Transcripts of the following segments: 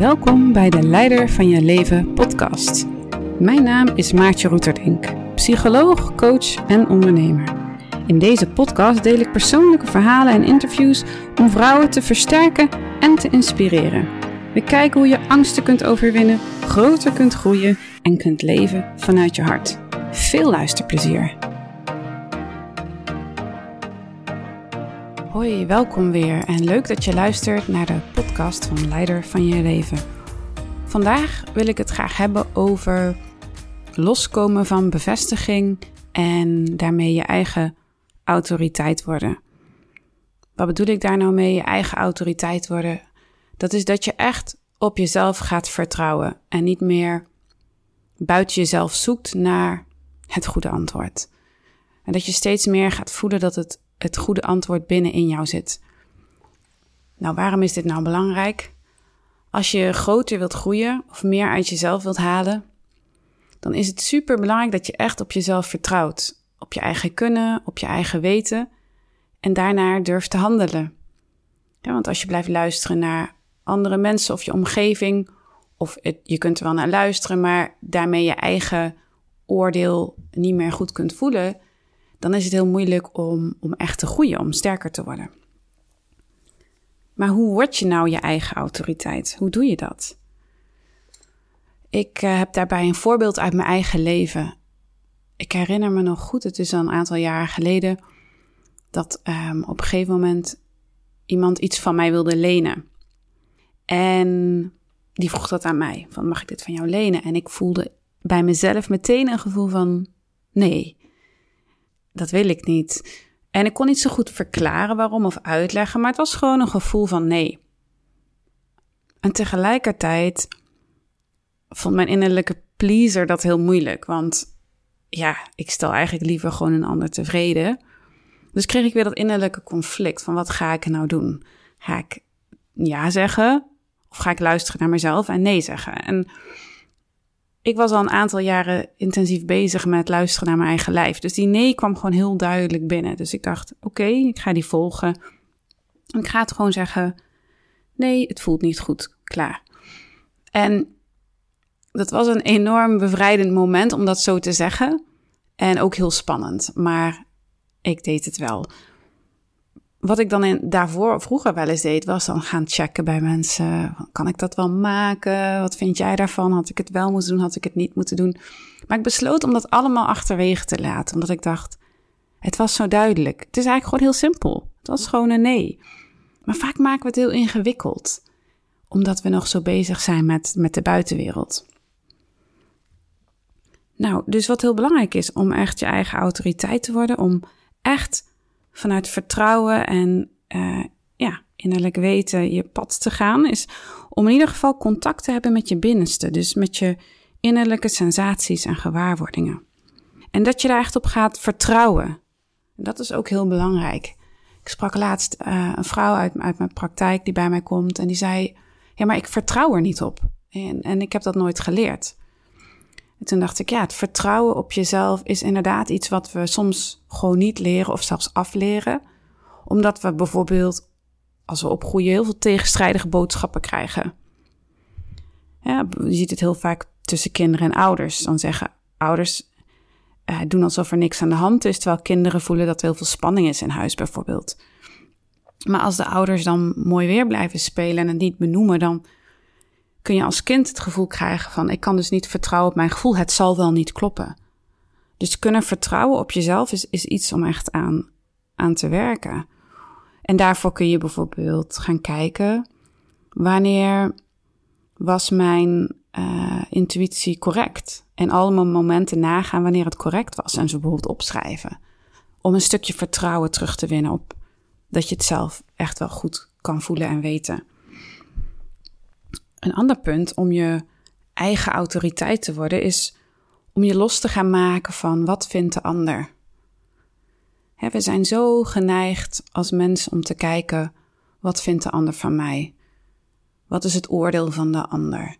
Welkom bij de Leider van je Leven podcast. Mijn naam is Maartje Roeterdink, psycholoog, coach en ondernemer. In deze podcast deel ik persoonlijke verhalen en interviews om vrouwen te versterken en te inspireren. We kijken hoe je angsten kunt overwinnen, groter kunt groeien en kunt leven vanuit je hart. Veel luisterplezier! Hoi, welkom weer en leuk dat je luistert naar de podcast van Leider van je Leven. Vandaag wil ik het graag hebben over loskomen van bevestiging en daarmee je eigen autoriteit worden. Wat bedoel ik daar nou mee, je eigen autoriteit worden? Dat is dat je echt op jezelf gaat vertrouwen en niet meer buiten jezelf zoekt naar het goede antwoord. En dat je steeds meer gaat voelen dat het het goede antwoord binnen in jou zit. Nou, waarom is dit nou belangrijk? Als je groter wilt groeien of meer uit jezelf wilt halen, dan is het super belangrijk dat je echt op jezelf vertrouwt. Op je eigen kunnen, op je eigen weten en daarnaar durft te handelen. Ja, want als je blijft luisteren naar andere mensen of je omgeving, of je kunt er wel naar luisteren, maar daarmee je eigen oordeel niet meer goed kunt voelen, dan is het heel moeilijk om, om echt te groeien, om sterker te worden. Maar hoe word je nou je eigen autoriteit? Hoe doe je dat? Ik uh, heb daarbij een voorbeeld uit mijn eigen leven. Ik herinner me nog goed, het is al een aantal jaren geleden, dat um, op een gegeven moment iemand iets van mij wilde lenen. En die vroeg dat aan mij, van mag ik dit van jou lenen? En ik voelde bij mezelf meteen een gevoel van nee, dat wil ik niet. En ik kon niet zo goed verklaren waarom of uitleggen, maar het was gewoon een gevoel van nee. En tegelijkertijd vond mijn innerlijke pleaser dat heel moeilijk, want ja, ik stel eigenlijk liever gewoon een ander tevreden. Dus kreeg ik weer dat innerlijke conflict van wat ga ik nou doen? Ga ik ja zeggen of ga ik luisteren naar mezelf en nee zeggen? En ik was al een aantal jaren intensief bezig met luisteren naar mijn eigen lijf. Dus die nee kwam gewoon heel duidelijk binnen. Dus ik dacht, oké, ik ga die volgen. ik ga het gewoon zeggen, nee, het voelt niet goed, klaar. En dat was een enorm bevrijdend moment om dat zo te zeggen. En ook heel spannend, maar ik deed het wel wat ik dan in, daarvoor vroeger wel eens deed, was dan gaan checken bij mensen. Kan ik dat wel maken? Wat vind jij daarvan? Had ik het wel moeten doen? Had ik het niet moeten doen? Maar ik besloot om dat allemaal achterwege te laten, omdat ik dacht, het was zo duidelijk. Het is eigenlijk gewoon heel simpel. Het was gewoon een nee. Maar vaak maken we het heel ingewikkeld, omdat we nog zo bezig zijn met, met de buitenwereld. Nou, dus wat heel belangrijk is om echt je eigen autoriteit te worden, om echt vanuit vertrouwen en uh, ja, innerlijk weten je pad te gaan, is om in ieder geval contact te hebben met je binnenste. Dus met je innerlijke sensaties en gewaarwordingen. En dat je daar echt op gaat vertrouwen. Dat is ook heel belangrijk. Ik sprak laatst uh, een vrouw uit, uit mijn praktijk die bij mij komt en die zei: Ja, maar ik vertrouw er niet op. En, en ik heb dat nooit geleerd. En toen dacht ik, ja, het vertrouwen op jezelf is inderdaad iets wat we soms gewoon niet leren of zelfs afleren. Omdat we bijvoorbeeld, als we opgroeien, heel veel tegenstrijdige boodschappen krijgen. Je ziet het heel vaak tussen kinderen en ouders. Dan zeggen ouders, eh, doen alsof er niks aan de hand is, terwijl kinderen voelen dat er heel veel spanning is in huis bijvoorbeeld. Maar als de ouders dan mooi weer blijven spelen en het niet benoemen, dan kun je als kind het gevoel krijgen van ik kan dus niet vertrouwen op mijn gevoel, het zal wel niet kloppen. Dus kunnen vertrouwen op jezelf is, is iets om echt aan, aan te werken. En daarvoor kun je bijvoorbeeld gaan kijken wanneer was mijn uh, intuïtie correct? En allemaal momenten nagaan wanneer het correct was en ze bijvoorbeeld opschrijven. Om een stukje vertrouwen terug te winnen op dat je het zelf echt wel goed kan voelen en weten. Een ander punt om je eigen autoriteit te worden is om je los te gaan maken van wat vindt de ander. we zijn zo geneigd als mensen om te kijken wat vindt de ander van mij? Wat is het oordeel van de ander?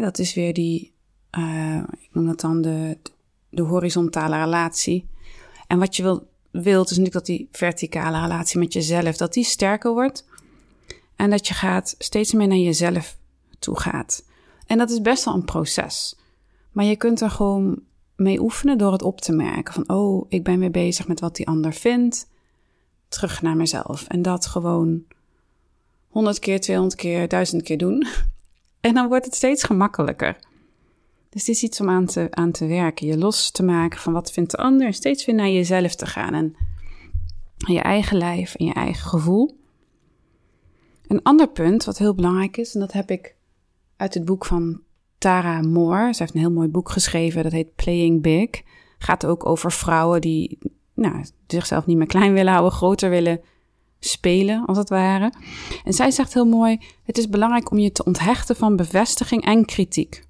dat is weer die, uh, ik noem dat dan de, de horizontale relatie. En wat je wil, wilt is natuurlijk dat die verticale relatie met jezelf, dat die sterker wordt. En dat je gaat steeds meer naar jezelf toe gaat. En dat is best wel een proces. Maar je kunt er gewoon mee oefenen door het op te merken. Van, oh, ik ben weer bezig met wat die ander vindt. Terug naar mezelf. En dat gewoon 100 keer, 200 keer, 1000 keer doen. En dan wordt het steeds gemakkelijker. Dus dit is iets om aan te, aan te werken. Je los te maken van wat vindt de ander. En steeds weer naar jezelf te gaan. En je eigen lijf en je eigen gevoel. Een ander punt wat heel belangrijk is, en dat heb ik uit het boek van Tara Moore. Ze heeft een heel mooi boek geschreven, dat heet Playing Big. Gaat ook over vrouwen die nou, zichzelf niet meer klein willen houden, groter willen spelen, als het ware. En zij zegt heel mooi: Het is belangrijk om je te onthechten van bevestiging en kritiek.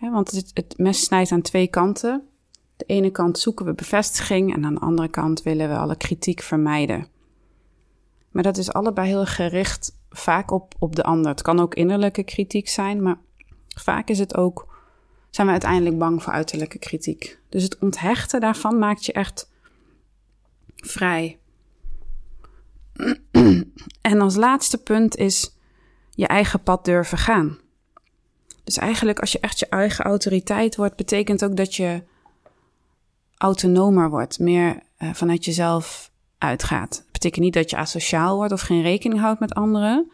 want het, het mes snijdt aan twee kanten. De ene kant zoeken we bevestiging en aan de andere kant willen we alle kritiek vermijden. Maar dat is allebei heel gericht vaak op, op de ander. Het kan ook innerlijke kritiek zijn, maar vaak is het ook, zijn we uiteindelijk bang voor uiterlijke kritiek. Dus het onthechten daarvan maakt je echt vrij. en als laatste punt is je eigen pad durven gaan. Dus eigenlijk als je echt je eigen autoriteit wordt, betekent ook dat je autonomer wordt, meer uh, vanuit jezelf uitgaat. Betekent niet dat je asociaal wordt of geen rekening houdt met anderen,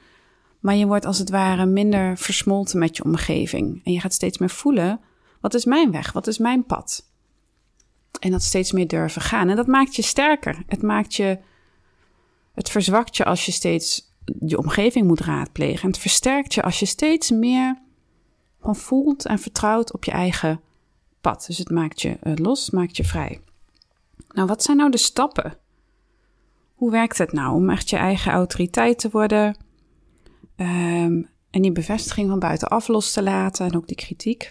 maar je wordt als het ware minder versmolten met je omgeving. En je gaat steeds meer voelen: wat is mijn weg? Wat is mijn pad? En dat steeds meer durven gaan. En dat maakt je sterker. Het maakt je. Het verzwakt je als je steeds je omgeving moet raadplegen. En het versterkt je als je steeds meer van voelt en vertrouwt op je eigen pad. Dus het maakt je uh, los, maakt je vrij. Nou, wat zijn nou de stappen? Hoe werkt het nou om echt je eigen autoriteit te worden? Um, en die bevestiging van buitenaf los te laten en ook die kritiek.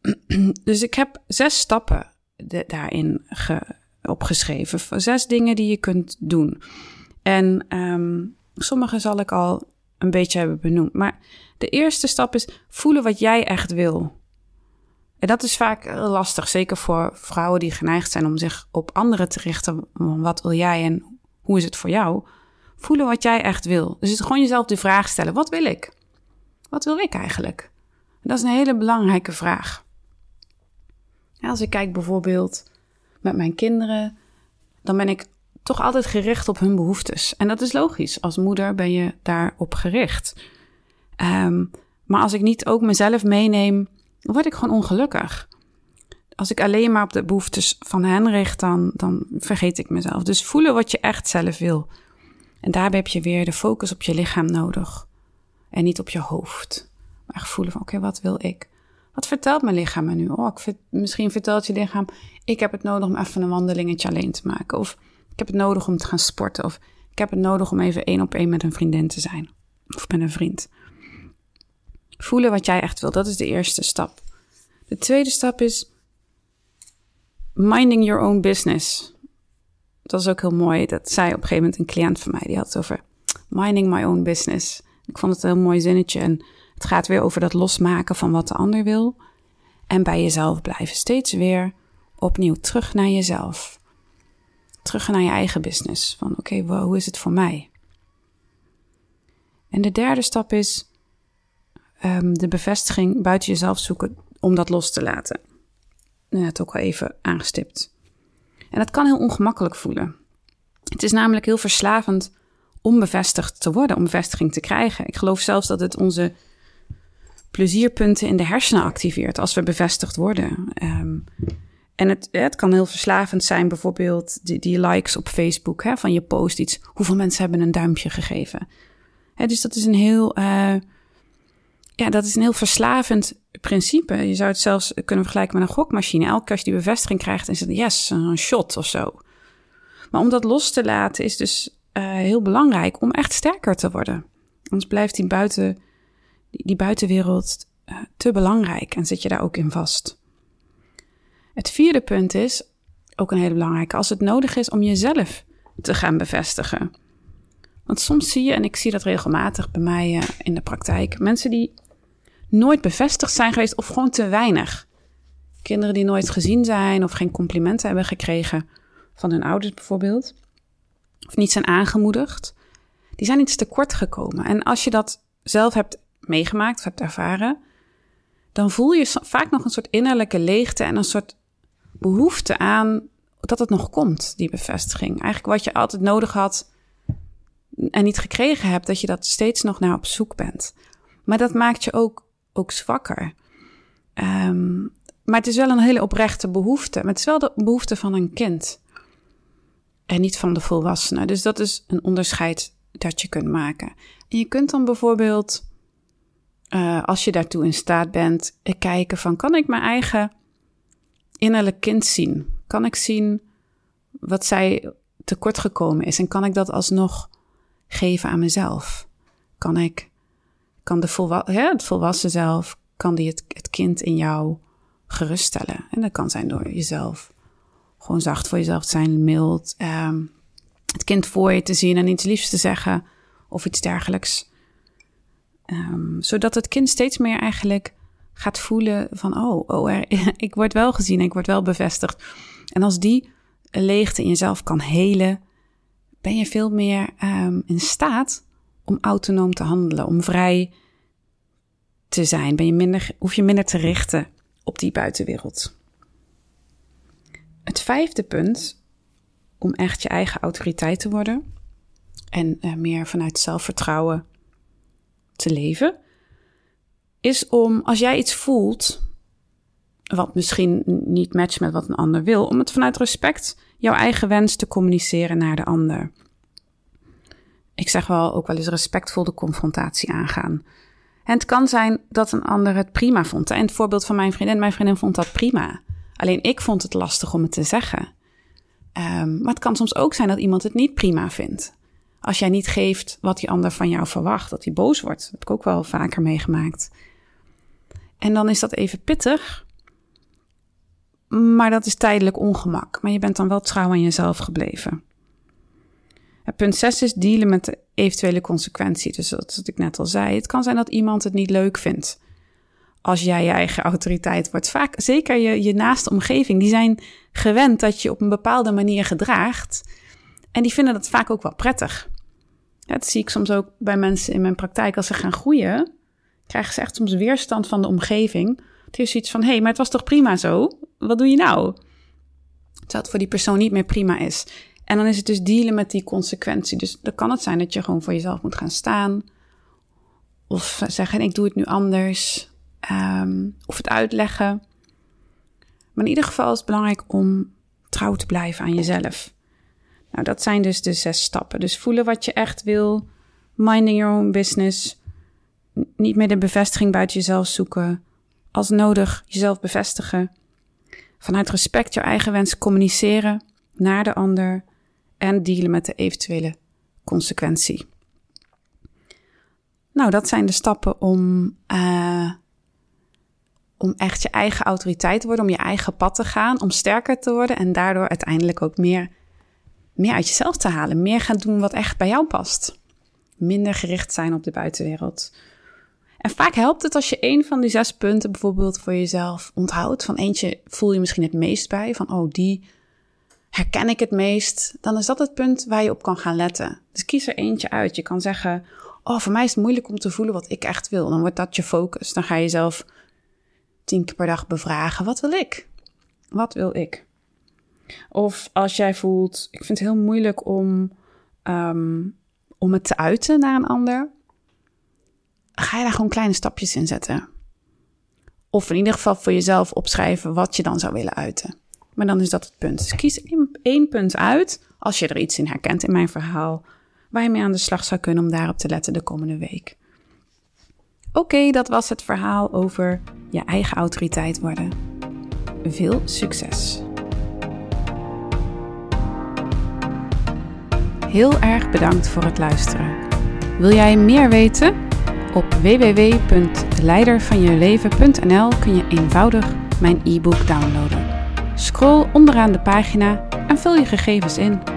Dus ik heb zes stappen daarin ge, opgeschreven. Zes dingen die je kunt doen. En um, sommige zal ik al een beetje hebben benoemd. Maar de eerste stap is voelen wat jij echt wil. En dat is vaak lastig, zeker voor vrouwen die geneigd zijn om zich op anderen te richten. Wat wil jij en hoe is het voor jou? Voelen wat jij echt wil. Dus het gewoon jezelf de vraag stellen: wat wil ik? Wat wil ik eigenlijk? En dat is een hele belangrijke vraag. als ik kijk bijvoorbeeld met mijn kinderen, dan ben ik toch altijd gericht op hun behoeftes. En dat is logisch. Als moeder ben je daarop gericht. Um, maar als ik niet ook mezelf meeneem word ik gewoon ongelukkig. Als ik alleen maar op de behoeftes van hen richt, dan, dan vergeet ik mezelf. Dus voelen wat je echt zelf wil. En daarbij heb je weer de focus op je lichaam nodig. En niet op je hoofd. Maar voelen van, oké, wat wil ik? Wat vertelt mijn lichaam me nu? Oh, ik misschien vertelt je lichaam, ik heb het nodig om even een wandelingetje alleen te maken. Of ik heb het nodig om te gaan sporten. Of ik heb het nodig om even één op één met een vriendin te zijn. Of met een vriend. Voelen wat jij echt wil, dat is de eerste stap. De tweede stap is minding your own business. Dat is ook heel mooi. Dat zei op een gegeven moment een cliënt van mij, die had het over minding my own business. Ik vond het een heel mooi zinnetje en het gaat weer over dat losmaken van wat de ander wil en bij jezelf blijven. Steeds weer opnieuw terug naar jezelf. Terug naar je eigen business. Van oké, hoe is het voor mij? En de derde stap is um, de bevestiging buiten jezelf zoeken om dat los te laten. Net ook al even aangestipt. En dat kan heel ongemakkelijk voelen. Het is namelijk heel verslavend om bevestigd te worden, om bevestiging te krijgen. Ik geloof zelfs dat het onze plezierpunten in de hersenen activeert als we bevestigd worden. Um, en het, het kan heel verslavend zijn, bijvoorbeeld die, likes op Facebook hè, van je post iets. Hoeveel mensen hebben een duimpje gegeven? Hè, dus dat is een heel uh, ja, dat is een heel verslavend principe. Je zou het zelfs kunnen vergelijken met een gokmachine. Elke keer als je die bevestiging krijgt, is het yes, een shot of zo. Maar om dat los te laten is dus uh, heel belangrijk om echt sterker te worden. Anders blijft die, buiten, die, buitenwereld uh, te belangrijk en zit je daar ook in vast. Het vierde punt is, ook een hele belangrijke, als het nodig is om jezelf te gaan bevestigen. Want soms zie je, en ik zie dat regelmatig bij mij uh, in de praktijk, mensen die nooit bevestigd zijn geweest of gewoon te weinig. Kinderen die nooit gezien zijn of geen complimenten hebben gekregen van hun ouders bijvoorbeeld, of niet zijn aangemoedigd, die zijn iets tekort gekomen. En als je dat zelf hebt meegemaakt hebt ervaren, dan voel je vaak nog een soort innerlijke leegte en een soort behoefte aan dat het nog komt, die bevestiging. Eigenlijk wat je altijd nodig had en niet gekregen hebt, dat je dat steeds nog naar op zoek bent. Maar dat maakt je ook, ook zwakker. Ehm, maar het is wel een hele oprechte behoefte. Maar het is wel de behoefte van een kind. En niet van de volwassene. Dus dat is een onderscheid dat je kunt maken. En je kunt dan bijvoorbeeld, uh, als je daartoe in staat bent, kijken van kan ik mijn eigen innerlijk kind zien? Kan ik zien wat zij tekort gekomen is? En kan ik dat alsnog geven aan mezelf? Kan ik, kan de ja, het volwassen zelf, kan die het, het kind in jou geruststellen? En dat kan zijn door jezelf gewoon zacht voor jezelf te zijn, mild, um, het kind voor je te zien en iets liefs te zeggen of iets dergelijks. Um, zodat het kind steeds meer eigenlijk gaat voelen van, oh, oh er, ik word wel gezien, ik word wel bevestigd. En als die leegte in jezelf kan helen, ben je veel meer um, in staat om autonoom te handelen, om vrij te zijn. Ben je minder, hoef je minder te richten op die buitenwereld. Het vijfde punt, om echt je eigen autoriteit te worden en uh, meer vanuit zelfvertrouwen te leven, is om als jij iets voelt wat misschien niet matcht met wat een ander wil, om het vanuit respect jouw eigen wens te communiceren naar de ander. Ik zeg wel ook wel eens respectvol de confrontatie aangaan. En het kan zijn dat een ander het prima vond. En het voorbeeld van mijn vriendin, mijn vriendin vond dat prima. Alleen ik vond het lastig om het te zeggen. Um, maar het kan soms ook zijn dat iemand het niet prima vindt. Als jij niet geeft wat die ander van jou verwacht, dat hij boos wordt. Dat heb ik ook wel vaker meegemaakt. En dan is dat even pittig. Maar dat is tijdelijk ongemak. Maar je bent dan wel trouw aan jezelf gebleven. Punt 6 is dealen met de eventuele consequentie. Dus dat wat ik net al zei. Het kan zijn dat iemand het niet leuk vindt. Als jij je eigen autoriteit wordt. Vaak, zeker je, je naaste omgeving, die zijn gewend dat je op een bepaalde manier gedraagt. En die vinden dat vaak ook wel prettig. dat zie ik soms ook bij mensen in mijn praktijk. Als ze gaan groeien, krijgen ze echt soms weerstand van de omgeving. Het is iets van, hé, hey, maar het was toch prima zo? Wat doe je nou? Terwijl het voor die persoon niet meer prima is. En dan is het dus dealen met die consequentie. Dus dan kan het zijn dat je gewoon voor jezelf moet gaan staan. Of zeggen, ik doe het nu anders. Um, of het uitleggen. Maar in ieder geval is het belangrijk om trouw te blijven aan jezelf. Nou, dat zijn dus de zes stappen. Dus voelen wat je echt wil. Minding your own business. Niet meer de bevestiging buiten jezelf zoeken. Als nodig jezelf bevestigen. Vanuit respect je eigen wens communiceren naar de ander. En dealen met de eventuele consequentie. Nou, dat zijn de stappen om, uh, om echt je eigen autoriteit te worden, om je eigen pad te gaan, om sterker te worden en daardoor uiteindelijk ook meer, meer uit jezelf te halen. Meer gaan doen wat echt bij jou past. Minder gericht zijn op de buitenwereld. En vaak helpt het als je een van die zes punten bijvoorbeeld voor jezelf onthoudt. Van eentje voel je misschien het meest bij. Van oh, die herken ik het meest. Dan is dat het punt waar je op kan gaan letten. Dus kies er eentje uit. Je kan zeggen, oh, voor mij is het moeilijk om te voelen wat ik echt wil. Dan wordt dat je focus. Dan ga je jezelf tien keer per dag bevragen. Wat wil ik? Wat wil ik? Of als jij voelt, ik vind het heel moeilijk om, um, om het te uiten naar een ander ga je daar gewoon kleine stapjes in zetten. Of in ieder geval voor jezelf opschrijven wat je dan zou willen uiten. Maar dan is dat het punt. Dus kies één, punt uit, als je er iets in herkent in mijn verhaal, waar je mee aan de slag zou kunnen om daarop te letten de komende week. Oké, dat was het verhaal over je eigen autoriteit worden. Veel succes! Heel erg bedankt voor het luisteren. Wil jij meer weten? Op www.leidervanjeleven.nl kun je eenvoudig mijn e-book downloaden. Scroll onderaan de pagina en vul je gegevens in.